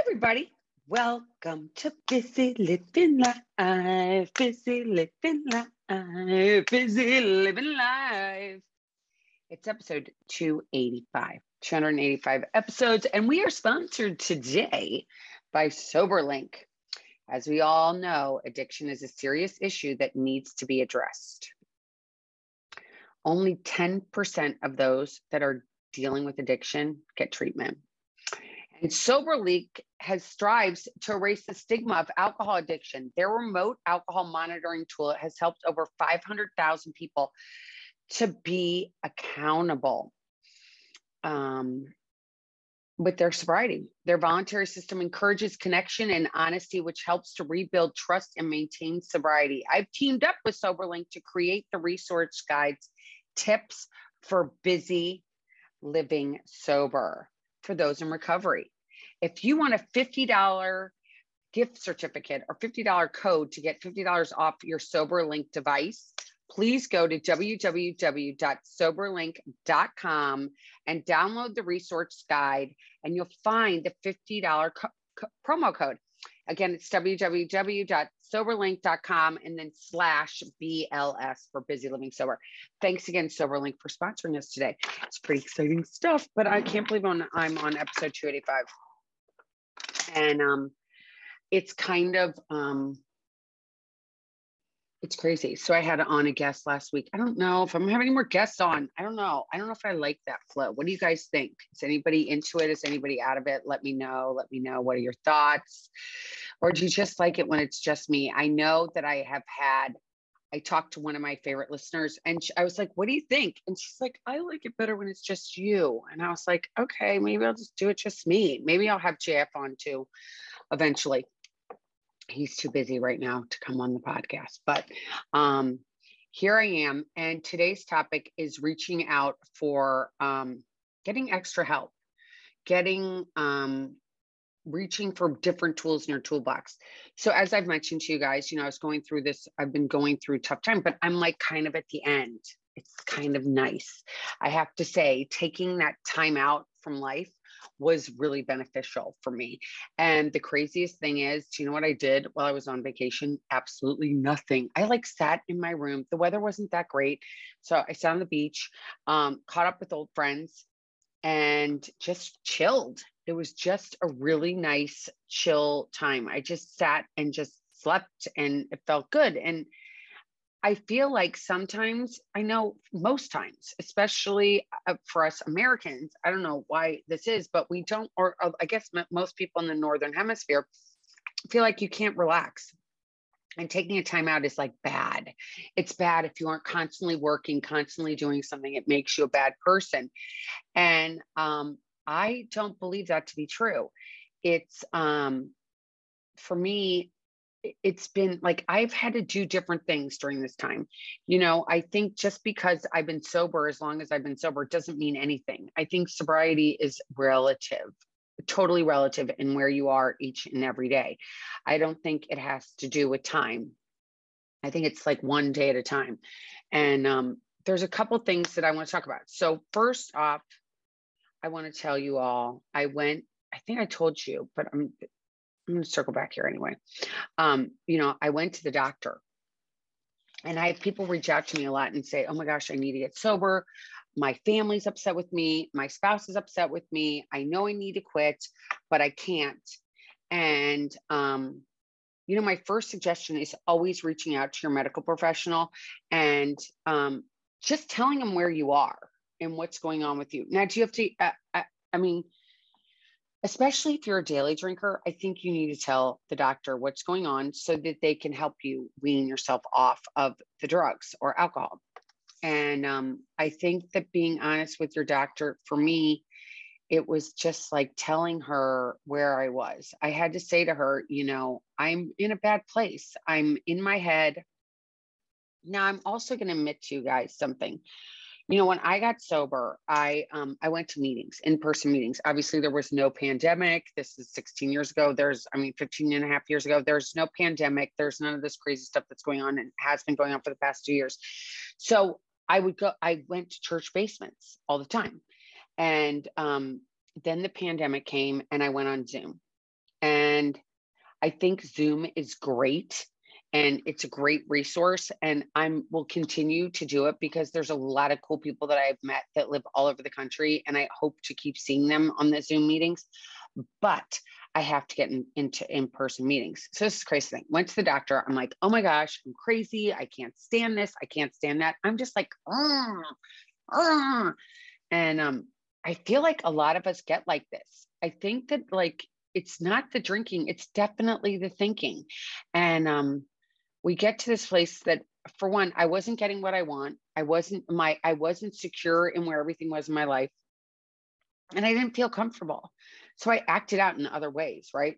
everybody. Welcome to Busy Living Life. Busy Living Life. Busy Living Life. It's episode 285, 285 episodes, and we are sponsored today by SoberLink. As we all know, addiction is a serious issue that needs to be addressed. Only 10% of those that are dealing with addiction get treatment. And SoberLink has strives to erase the stigma of alcohol addiction. Their remote alcohol monitoring tool has helped over 500,000 people to be accountable um, with their sobriety. Their voluntary system encourages connection and honesty, which helps to rebuild trust and maintain sobriety. I've teamed up with SoberLink to create the resource guides, tips for busy living sober for those in recovery. If you want a $50 gift certificate or $50 code to get $50 off your SoberLink device, please go to www.soberlink.com and download the resource guide, and you'll find the $50 co- co- promo code. Again, it's www.soberlink.com and then slash BLS for Busy Living Sober. Thanks again, SoberLink, for sponsoring us today. It's pretty exciting stuff, but I can't believe I'm, I'm on episode 285 and um, it's kind of um, it's crazy. So I had on a guest last week. I don't know if I'm having any more guests on. I don't know. I don't know if I like that flow. What do you guys think? Is anybody into it? Is anybody out of it? Let me know. Let me know. What are your thoughts? Or do you just like it when it's just me? I know that I have had I talked to one of my favorite listeners and she, I was like, What do you think? And she's like, I like it better when it's just you. And I was like, Okay, maybe I'll just do it just me. Maybe I'll have JF on too eventually. He's too busy right now to come on the podcast. But um, here I am. And today's topic is reaching out for um, getting extra help, getting um, reaching for different tools in your toolbox. So as I've mentioned to you guys, you know, I was going through this, I've been going through tough time, but I'm like kind of at the end. It's kind of nice. I have to say, taking that time out from life was really beneficial for me. And the craziest thing is, do you know what I did while I was on vacation? Absolutely nothing. I like sat in my room. The weather wasn't that great. So I sat on the beach, um, caught up with old friends, and just chilled it was just a really nice chill time i just sat and just slept and it felt good and i feel like sometimes i know most times especially uh, for us americans i don't know why this is but we don't or, or i guess most people in the northern hemisphere feel like you can't relax and taking a time out is like bad. It's bad if you aren't constantly working, constantly doing something. It makes you a bad person. And um, I don't believe that to be true. It's um for me it's been like I've had to do different things during this time. You know, I think just because I've been sober as long as I've been sober doesn't mean anything. I think sobriety is relative, totally relative in where you are each and every day. I don't think it has to do with time. I think it's like one day at a time. And um, there's a couple things that I want to talk about. So, first off, I want to tell you all, I went, I think I told you, but I'm, I'm going to circle back here anyway. Um, you know, I went to the doctor and I have people reach out to me a lot and say, oh my gosh, I need to get sober. My family's upset with me. My spouse is upset with me. I know I need to quit, but I can't. And, um, you know, my first suggestion is always reaching out to your medical professional and um, just telling them where you are and what's going on with you. Now, do you have to? Uh, I, uh, I mean, especially if you're a daily drinker, I think you need to tell the doctor what's going on so that they can help you wean yourself off of the drugs or alcohol. And um, I think that being honest with your doctor, for me, it was just like telling her where I was. I had to say to her, you know, I'm in a bad place. I'm in my head. Now, I'm also going to admit to you guys something you know when i got sober i um i went to meetings in-person meetings. Obviously there was no pandemic. This is 16 years ago. There's i mean 15 and a half years ago there's no pandemic. There's none of this crazy stuff that's going on and has been going on for the past two years. So i would go i went to church basements all the time. And um then the pandemic came and i went on zoom. And I think Zoom is great and it's a great resource and i'm will continue to do it because there's a lot of cool people that i've met that live all over the country and i hope to keep seeing them on the zoom meetings but i have to get in, into in-person meetings. So this is crazy thing. Went to the doctor. I'm like oh my gosh i'm crazy. I can't stand this. I can't stand that. I'm just like and um i feel like a lot of us get like this. I think that like it's not the drinking it's definitely the thinking. And um we get to this place that for one i wasn't getting what i want. I wasn't my i wasn't secure in where everything was in my life. And i didn't feel comfortable. So i acted out in other ways right?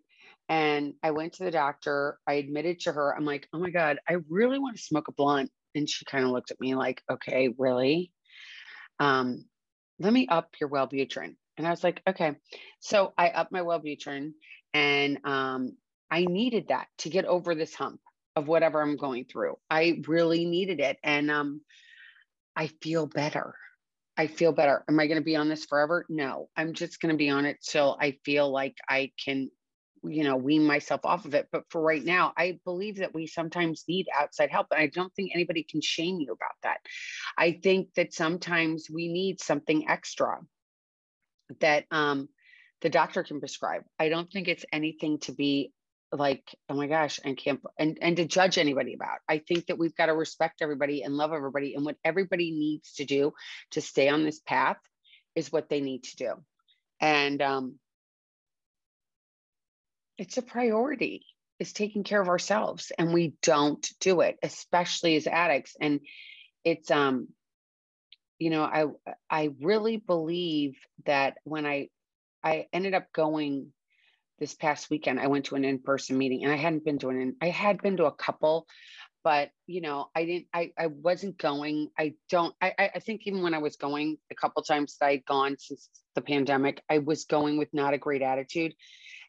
And i went to the doctor. I admitted to her. I'm like oh my god i really want to smoke a blunt. And she kind of looked at me like okay really? Um let me up your wellbutrin. And i was like okay. So i upped my wellbutrin and um i needed that to get over this hump of whatever I'm going through. I really needed it. And um, I feel better. I feel better. Am I going to be on this forever? No, I'm just going to be on it till I feel like I can, you know, wean myself off of it. But for right now, I believe that we sometimes need outside help. And I don't think anybody can shame you about that. I think that sometimes we need something extra that um, the doctor can prescribe. I don't think it's anything to be like oh my gosh and can't and and to judge anybody about. I think that we've got to respect everybody and love everybody and what everybody needs to do to stay on this path is what they need to do. And um it's a priority is taking care of ourselves and we don't do it especially as addicts. And it's um you know i i really believe that when i i ended up going this past weekend i went to an in-person meeting and i hadn't been to an i had been to a couple but you know i didn't i, I wasn't going i don't I, I think even when i was going a couple times that i'd gone since the pandemic i was going with not a great attitude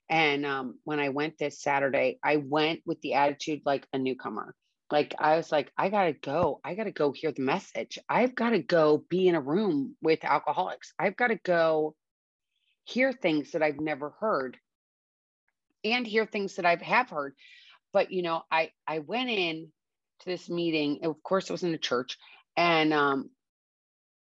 and um, when i went this saturday i went with the attitude like a newcomer like i was like i gotta go i gotta go hear the message i've gotta go be in a room with alcoholics i've gotta go hear things that i've never heard and hear things that I have heard. But you know, I I went in to this meeting. Of course, it was in the church, and um,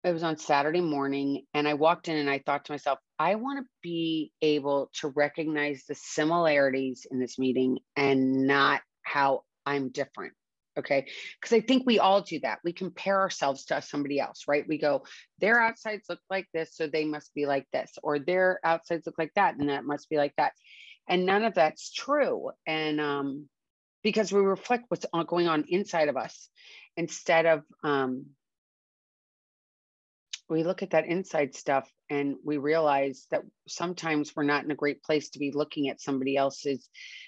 it was on Saturday morning. And I walked in, and I thought to myself, I want to be able to recognize the similarities in this meeting, and not how I'm different. Okay. Because I think we all do that. We compare ourselves to somebody else, right? We go, their outsides look like this, so they must be like this, or their outsides look like that, and that must be like that and none of that's true. And um, because we reflect what's going on inside of us instead of um, we look at that inside stuff and we realize that sometimes we're not in a great place to be looking at somebody else's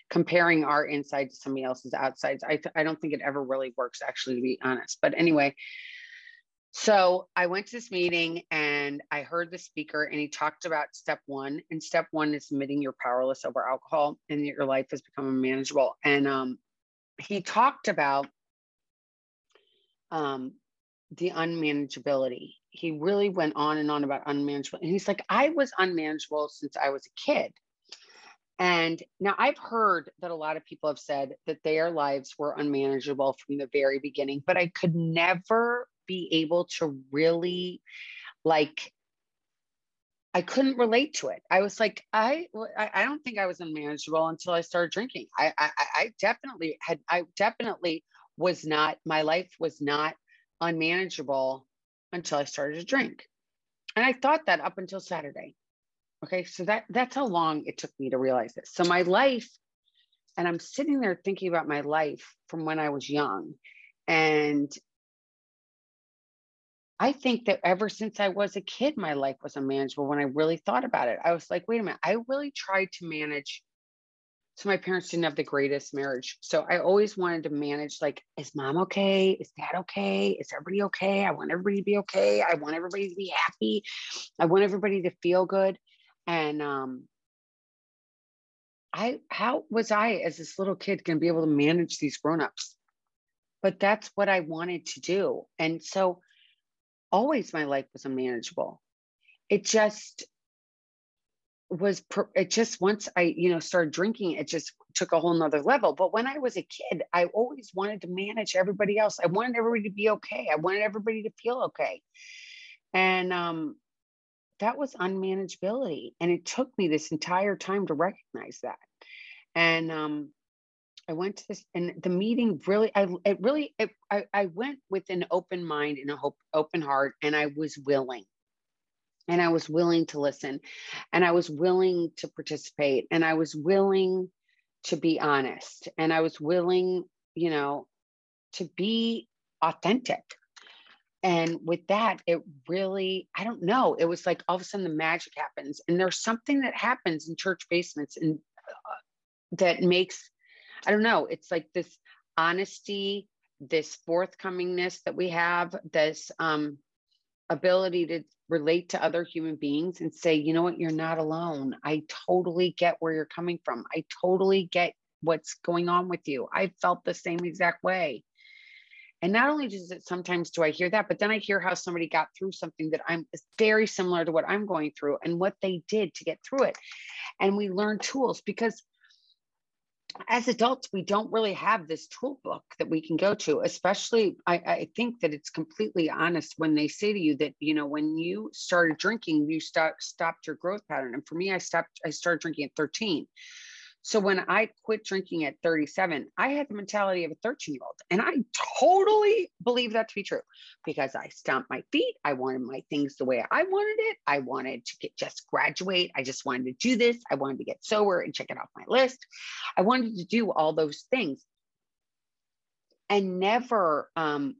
comparing our inside to somebody else's outsides. I, th- I don't think it ever really works actually to be honest. But anyway so I went to this meeting and I heard the speaker and he talked about step one. And step one is admitting you're powerless over alcohol and that your life has become unmanageable. And um, he talked about um, the unmanageability. He really went on and on about unmanageable. And he's like, I was unmanageable since I was a kid. And now I've heard that a lot of people have said that their lives were unmanageable from the very beginning, but I could never be able to really like I couldn't relate to it. I was like, I, I don't think I was unmanageable until I started drinking. I, I, I definitely had, I definitely was not, my life was not unmanageable until I started to drink. And I thought that up until Saturday. Okay. So that, that's how long it took me to realize this. So my life, and I'm sitting there thinking about my life from when I was young and I think that ever since I was a kid, my life was unmanageable when I really thought about it. I was like, wait a minute, I really tried to manage. So my parents didn't have the greatest marriage. So I always wanted to manage like, is mom okay? Is dad okay? Is everybody okay? I want everybody to be okay. I want everybody to be happy. I want everybody to feel good. And um I how was I as this little kid going to be able to manage these grown-ups? But that's what I wanted to do. And so always my life was unmanageable. It just was it just once I, you know, started drinking, it just took a whole nother level. But when I was a kid, I always wanted to manage everybody else. I wanted everybody to be okay. I wanted everybody to feel okay. And um, that was unmanageability. And it took me this entire time to recognize that. And um, I went to this, and the meeting really, I it really, it, I, I went with an open mind and a hope, open heart, and I was willing and I was willing to listen and I was willing to participate and I was willing to be honest and I was willing, you know, to be authentic. And with that, it really, I don't know, it was like all of a sudden the magic happens. And there's something that happens in church basements and uh, that makes, I don't know, it's like this honesty, this forthcomingness that we have, this um, ability to relate to other human beings and say, you know what, you're not alone. I totally get where you're coming from. I totally get what's going on with you. I felt the same exact way. And not only does it sometimes do I hear that, but then I hear how somebody got through something that I'm very similar to what I'm going through and what they did to get through it. And we learn tools because as adults, we don't really have this tool book that we can go to, especially I, I, think that it's completely honest when they say to you that, you know, when you started drinking, you stop, stopped your growth pattern. And for me, I stopped, I started drinking at 13. So when I quit drinking at 37, I had the mentality of a 13 year old. And I totally believe that to be true because I stomped my feet. I wanted my things the way I wanted it. I wanted to get just graduate. I just wanted to do this. I wanted to get sober and check it off my list. I wanted to do all those things. And never, um,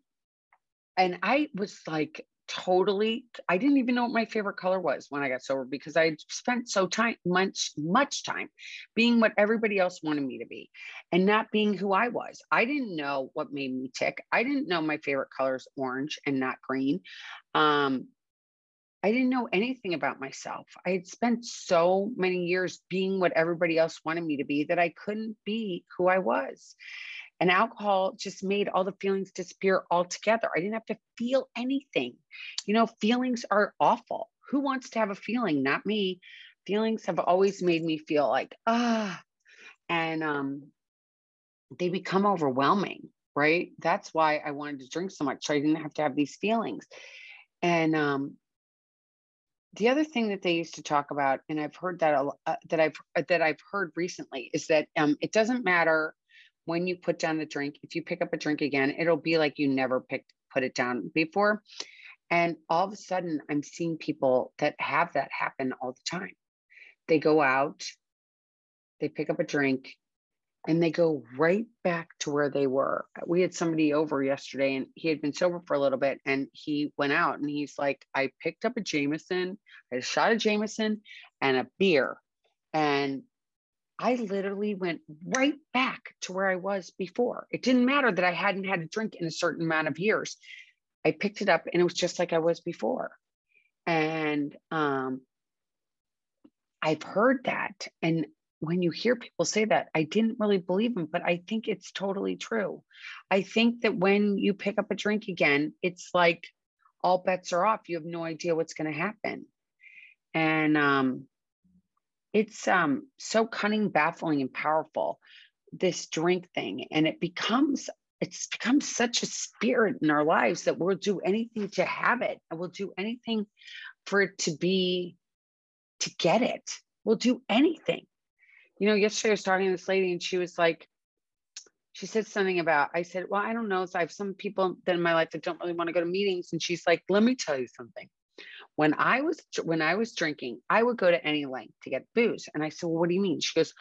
and I was like, totally i didn't even know what my favorite color was when i got sober because i spent so time much much time being what everybody else wanted me to be and not being who i was. I didn't know what made me tick. I didn't know my favorite color is orange and not green. Um, i didn't know anything about myself. I had spent so many years being what everybody else wanted me to be that i couldn't be who i was and alcohol just made all the feelings disappear altogether. I didn't have to feel anything. You know, feelings are awful. Who wants to have a feeling? Not me. Feelings have always made me feel like, ah, and um, they become overwhelming, right? That's why I wanted to drink so much. So I didn't have to have these feelings. And um, the other thing that they used to talk about, and I've heard that uh, that I've that I've heard recently, is that um, it doesn't matter when you put down the drink, if you pick up a drink again, it'll be like you never picked put it down before. And all of a sudden, I'm seeing people that have that happen all the time. They go out, they pick up a drink, and they go right back to where they were. We had somebody over yesterday and he had been sober for a little bit and he went out and he's like, I picked up a Jameson, a shot of Jameson and a beer. And I literally went right back to where I was before. It didn't matter that I hadn't had a drink in a certain amount of years. I picked it up and it was just like I was before. And um, I've heard that. And when you hear people say that, I didn't really believe them, but I think it's totally true. I think that when you pick up a drink again, it's like all bets are off. You have no idea what's going to happen. And um, it's um so cunning baffling and powerful this drink thing and it becomes it's become such a spirit in our lives that we'll do anything to have it and we'll do anything for it to be to get it. We'll do anything. You know yesterday i was talking to this lady and she was like she said something about i said well i don't know so i have some people that in my life that don't really want to go to meetings and she's like let me tell you something when I was when I was drinking, I would go to any length to get booze. And I said, Well, what do you mean? She goes,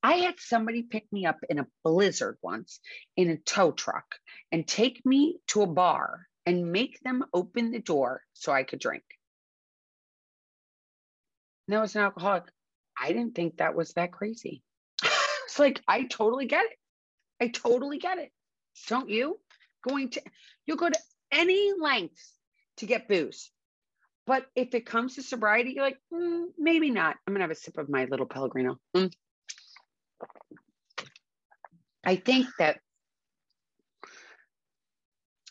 I had somebody pick me up in a blizzard once in a tow truck and take me to a bar and make them open the door so I could drink. And I was an alcoholic. I didn't think that was that crazy. it's like I totally get it. I totally get it. Don't you? Going to you'll go to any lengths to get booze. But if it comes to sobriety, you're like, mm, maybe not. I'm gonna have a sip of my little Pellegrino. Mm. I think that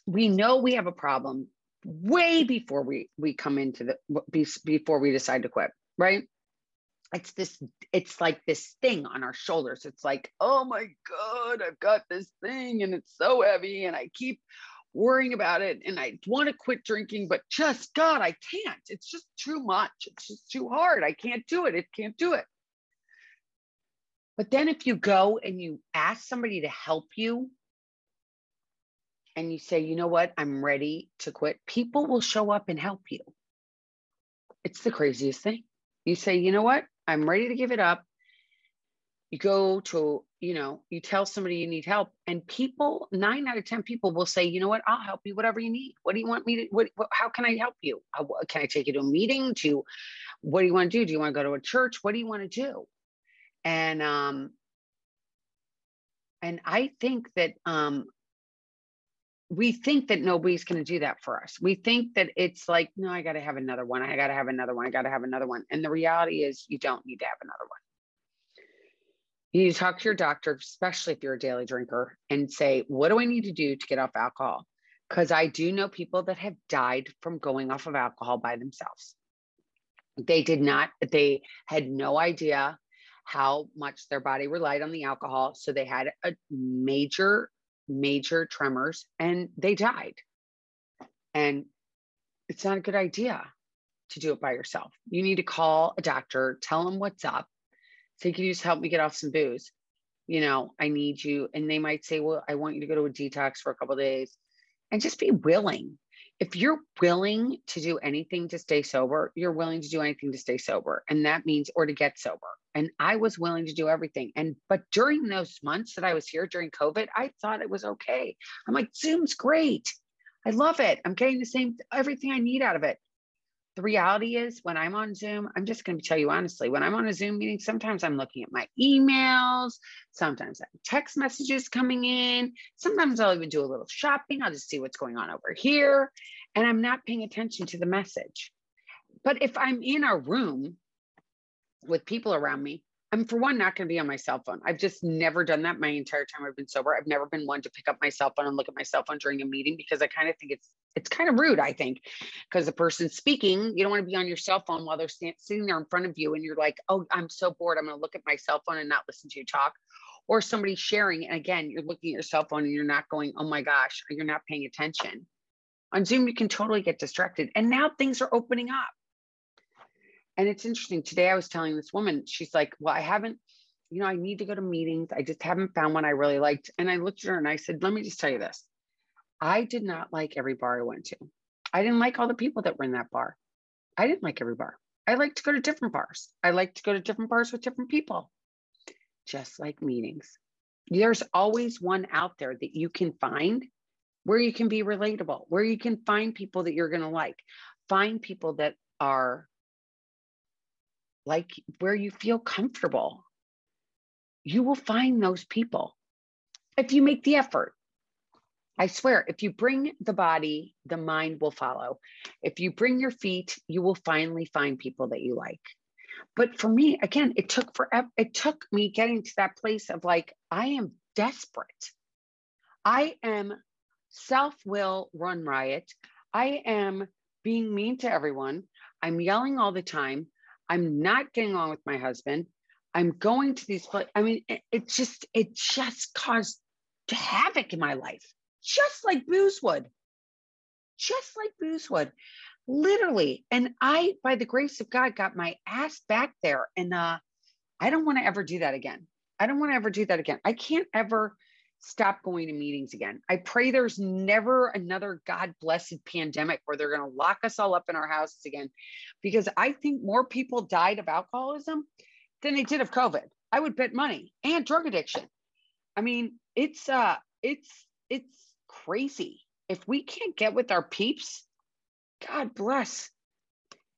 we know we have a problem way before we we come into the before we decide to quit, right? it's this it's like this thing on our shoulders it's like oh my god i've got this thing and it's so heavy and i keep worrying about it and i want to quit drinking but just god i can't. It's just too much. It's just too hard. I can't do it. It can't do it. But then if you go and you ask somebody to help you and you say you know what? I'm ready to quit people will show up and help you. It's the craziest thing. You say you know what? I'm ready to give it up. You go to, you know, you tell somebody you need help, and people, nine out of 10 people will say, you know what, I'll help you, whatever you need. What do you want me to, what, what how can I help you? How, can I take you to a meeting? To what do you want to do? Do you want to go to a church? What do you want to do? And, um, and I think that um, we think that nobody's going to do that for us. We think that it's like, no, I got to have another one. I got to have another one. I got to have another one. And the reality is, you don't need to have another one. You need to talk to your doctor, especially if you're a daily drinker, and say, what do I need to do to get off alcohol? Because I do know people that have died from going off of alcohol by themselves. They did not, they had no idea how much their body relied on the alcohol. So they had a major major tremors and they died. And it's not a good idea to do it by yourself. You need to call a doctor, tell them what's up. Say, can you just help me get off some booze? You know, I need you. And they might say, well, I want you to go to a detox for a couple days and just be willing. If you're willing to do anything to stay sober, you're willing to do anything to stay sober. And that means, or to get sober and I was willing to do everything. And but during those months that I was here during COVID, I thought it was okay. I'm like, Zoom's great. I love it. I'm getting the same everything I need out of it. The reality is when I'm on Zoom, I'm just going to tell you honestly, when I'm on a Zoom meeting, sometimes I'm looking at my emails, sometimes I have text messages coming in, sometimes I'll even do a little shopping. I'll just see what's going on over here. And I'm not paying attention to the message. But if I'm in a room with people around me, I'm for one not going to be on my cell phone. I've just never done that my entire time I've been sober. I've never been one to pick up my cell phone and look at my cell phone during a meeting because I kind of think it's it's kind of rude. I think because the person speaking, you don't want to be on your cell phone while they're stand, sitting there in front of you, and you're like, "Oh, I'm so bored. I'm going to look at my cell phone and not listen to you talk." Or somebody sharing, and again, you're looking at your cell phone and you're not going, "Oh my gosh," you're not paying attention. On Zoom, you can totally get distracted, and now things are opening up. And it's interesting. Today I was telling this woman, she's like, Well, I haven't, you know, I need to go to meetings. I just haven't found one I really liked. And I looked at her and I said, Let me just tell you this. I did not like every bar I went to. I didn't like all the people that were in that bar. I didn't like every bar. I like to go to different bars. I like to go to different bars with different people, just like meetings. There's always one out there that you can find where you can be relatable, where you can find people that you're going to like. Find people that are like where you feel comfortable. You will find those people if you make the effort. I swear, if you bring the body, the mind will follow. If you bring your feet, you will finally find people that you like. But for me, again, it took forever. It took me getting to that place of like, I am desperate. I am self will run riot. I am being mean to everyone. I'm yelling all the time. I'm not getting along with my husband. I'm going to these. I mean, it, it just, it just caused havoc in my life, just like booze would, just like booze would, literally. And I, by the grace of God, got my ass back there. And uh, I don't want to ever do that again. I don't want to ever do that again. I can't ever stop going to meetings again. I pray there's never another God blessed pandemic where they're going to lock us all up in our houses again, because I think more people died of alcoholism than they did of COVID. I would bet money and drug addiction. I mean, it's uh, it's it's crazy. If we can't get with our peeps, God bless.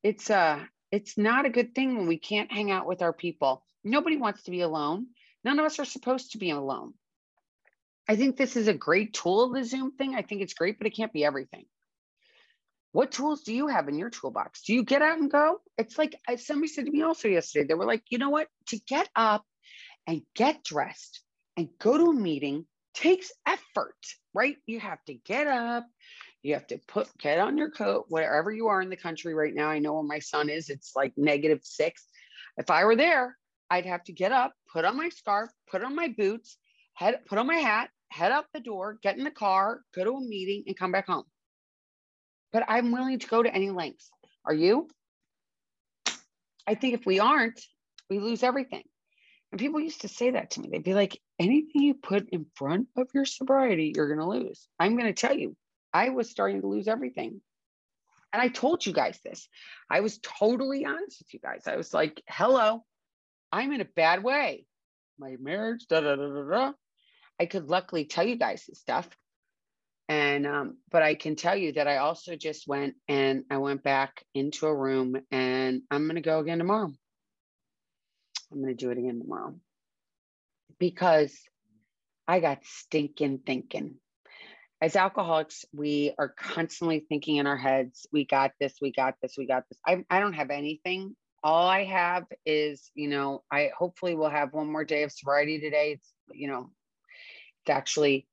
It's uh, it's not a good thing when we can't hang out with our people. Nobody wants to be alone. None of us are supposed to be alone. I think this is a great tool, the Zoom thing. I think it's great, but it can't be everything. What tools do you have in your toolbox? Do you get out and go? It's like somebody said to me also yesterday, they were like, you know what? To get up and get dressed and go to a meeting takes effort, right? You have to get up, you have to put get on your coat wherever you are in the country right now. I know where my son is, it's like negative six. If I were there, I'd have to get up, put on my scarf, put on my boots, head, put on my hat, head out the door, get in the car, go to a meeting, and come back home. But I'm willing to go to any lengths. Are you? I think if we aren't, we lose everything. And people used to say that to me. They'd be like, anything you put in front of your sobriety, you're going to lose. I'm going to tell you, I was starting to lose everything. And I told you guys this. I was totally honest with you guys. I was like, hello, I'm in a bad way. My marriage, da da da da da. I could luckily tell you guys this stuff. And, um, but I can tell you that I also just went and I went back into a room and I'm going to go again tomorrow. I'm going to do it again tomorrow because I got stinking thinking. As alcoholics, we are constantly thinking in our heads, we got this, we got this, we got this. I, I don't have anything. All I have is, you know, I hopefully will have one more day of sobriety today. It's, you know, actually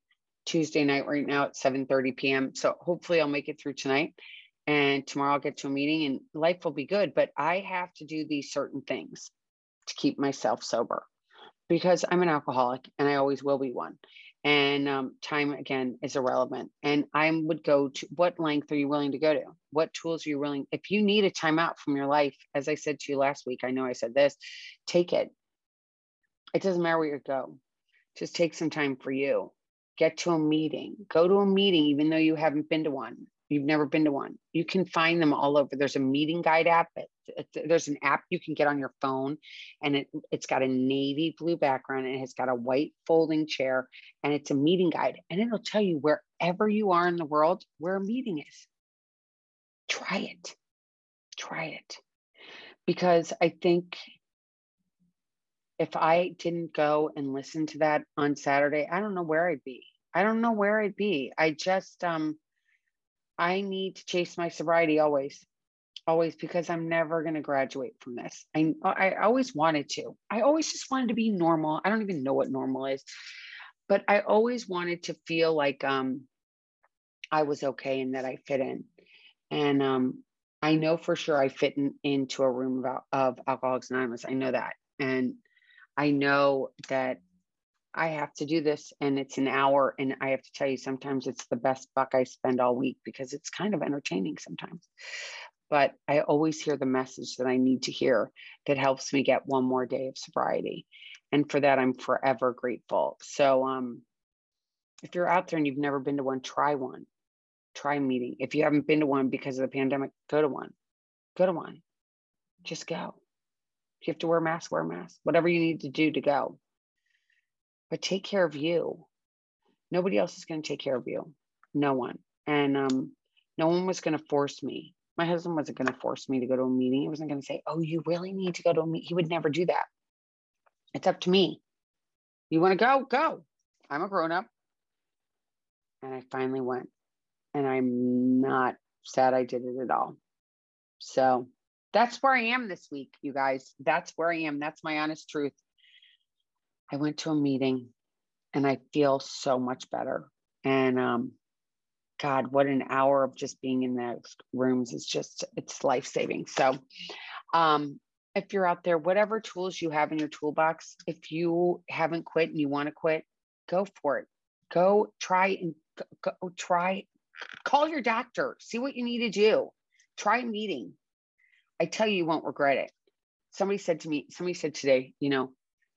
Tuesday night right now at 7 30 p.m. So hopefully I'll make it through tonight. And tomorrow I'll get to a meeting and life will be good. But I have to do these certain things to keep myself sober because I'm an alcoholic and I always will be one. And um, time again is irrelevant. And I would go to what length are you willing to go to? What tools are you willing? If you need a timeout from your life, as I said to you last week, I know I said this, take it. It doesn't matter where you go. Just take some time for you. Get to a meeting. Go to a meeting, even though you haven't been to one you've never been to one, you can find them all over. There's a meeting guide app. It, it, there's an app you can get on your phone, and it, it's got a navy blue background and it's got a white folding chair, and it's a meeting guide, and it'll tell you wherever you are in the world where a meeting is. Try it. Try it. Because I think if I didn't go and listen to that on Saturday, I don't know where I'd be. I don't know where I'd be. I just um I need to chase my sobriety always, always, because I'm never going to graduate from this. I, I always wanted to. I always just wanted to be normal. I don't even know what normal is, but I always wanted to feel like um, I was okay and that I fit in. And um, I know for sure I fit in, into a room of, of Alcoholics Anonymous. I know that. And I know that I have to do this and it's an hour. And I have to tell you, sometimes it's the best buck I spend all week because it's kind of entertaining sometimes. But I always hear the message that I need to hear that helps me get one more day of sobriety. And for that, I'm forever grateful. So, um, if you're out there and you've never been to one, try one. Try meeting. If you haven't been to one because of the pandemic, go to one. Go to one. Just go. If you have to wear a mask, wear a mask. Whatever you need to do to go but take care of you. Nobody else is going to take care of you. No one. And um, no one was going to force me. My husband wasn't going to force me to go to a meeting. He wasn't going to say, Oh, you really need to go to a meeting. He would never do that. It's up to me. You want to go? Go. I'm a grown up. And I finally went. And I'm not sad I did it at all. So that's where I am this week, you guys. That's where I am. That's my honest truth. I went to a meeting and I feel so much better. And um, God, what an hour of just being in those rooms is just, it's life saving. So, um, if you're out there, whatever tools you have in your toolbox, if you haven't quit and you want to quit, go for it. Go try and go, go try, call your doctor, see what you need to do. Try meeting. I tell you, you won't regret it. Somebody said to me, somebody said today, you know,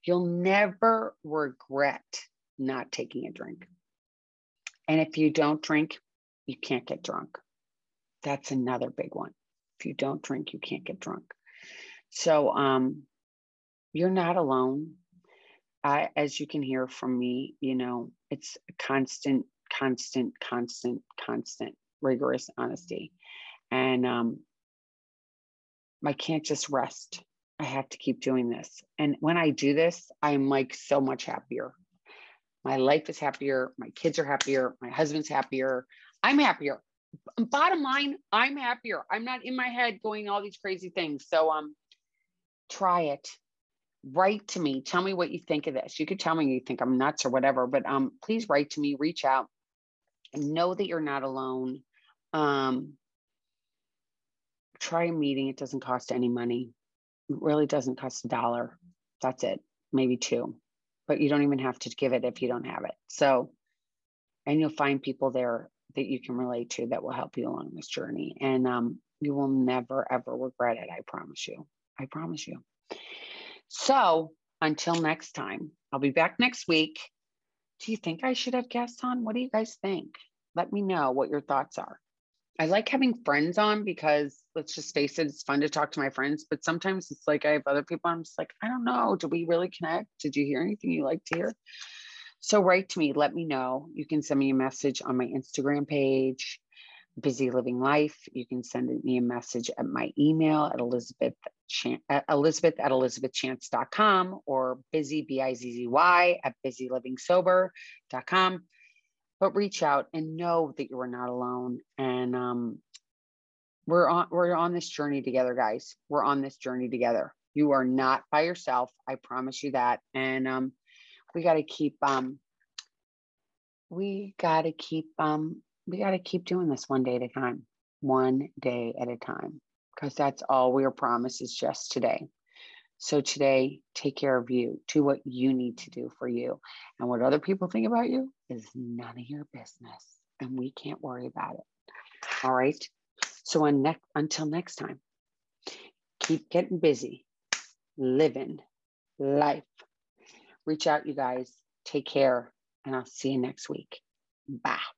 You'll never regret not taking a drink. And if you don't drink, you can't get drunk. That's another big one. If you don't drink, you can't get drunk. So um, you're not alone. I, as you can hear from me, you know, it's constant, constant, constant, constant, rigorous honesty. And um, I can't just rest. I have to keep doing this. And when I do this, I'm like so much happier. My life is happier. My kids are happier. My husband's happier. I'm happier. Bottom line, I'm happier. I'm not in my head going all these crazy things. So um try it. Write to me. Tell me what you think of this. You could tell me you think I'm nuts or whatever, but um please write to me, reach out know that you're not alone. Um try a meeting. It doesn't cost any money It really doesn't cost a dollar. That's it, maybe two, but you don't even have to give it if you don't have it. So, and you'll find people there that you can relate to that will help you along this journey. And um, you will never, ever regret it. I promise you. I promise you. So, until next time, I'll be back next week. Do you think I should have guests on? What do you guys think? Let me know what your thoughts are. I like having friends on because let's just face it, it's fun to talk to my friends. But sometimes it's like I have other people, I'm just like, I don't know. Do we really connect? Did you hear anything you like to hear? So write to me, let me know. You can send me a message on my Instagram page, Busy Living Life. You can send me a message at my email at Elizabeth, Chan- at Elizabeth at elizabethchance.com or busy, B-I-Z-Z-Y at bizzylivingsober.com but reach out and know that you are not alone. And um, we're on we're on this journey together, guys. We're on this journey together. You are not by yourself. I promise you that. And um, we got to keep um, we got to keep um, we got to keep doing this one day at a time, one day at a time, because that's all we are promised is just today. So today, take care of you. Do what you need to do for you. And what other people think about you is none of your business. And we can't worry about it. All right. So ne- until next time, keep getting busy, living life. Reach out, you guys. Take care. And I'll see you next week. Bye.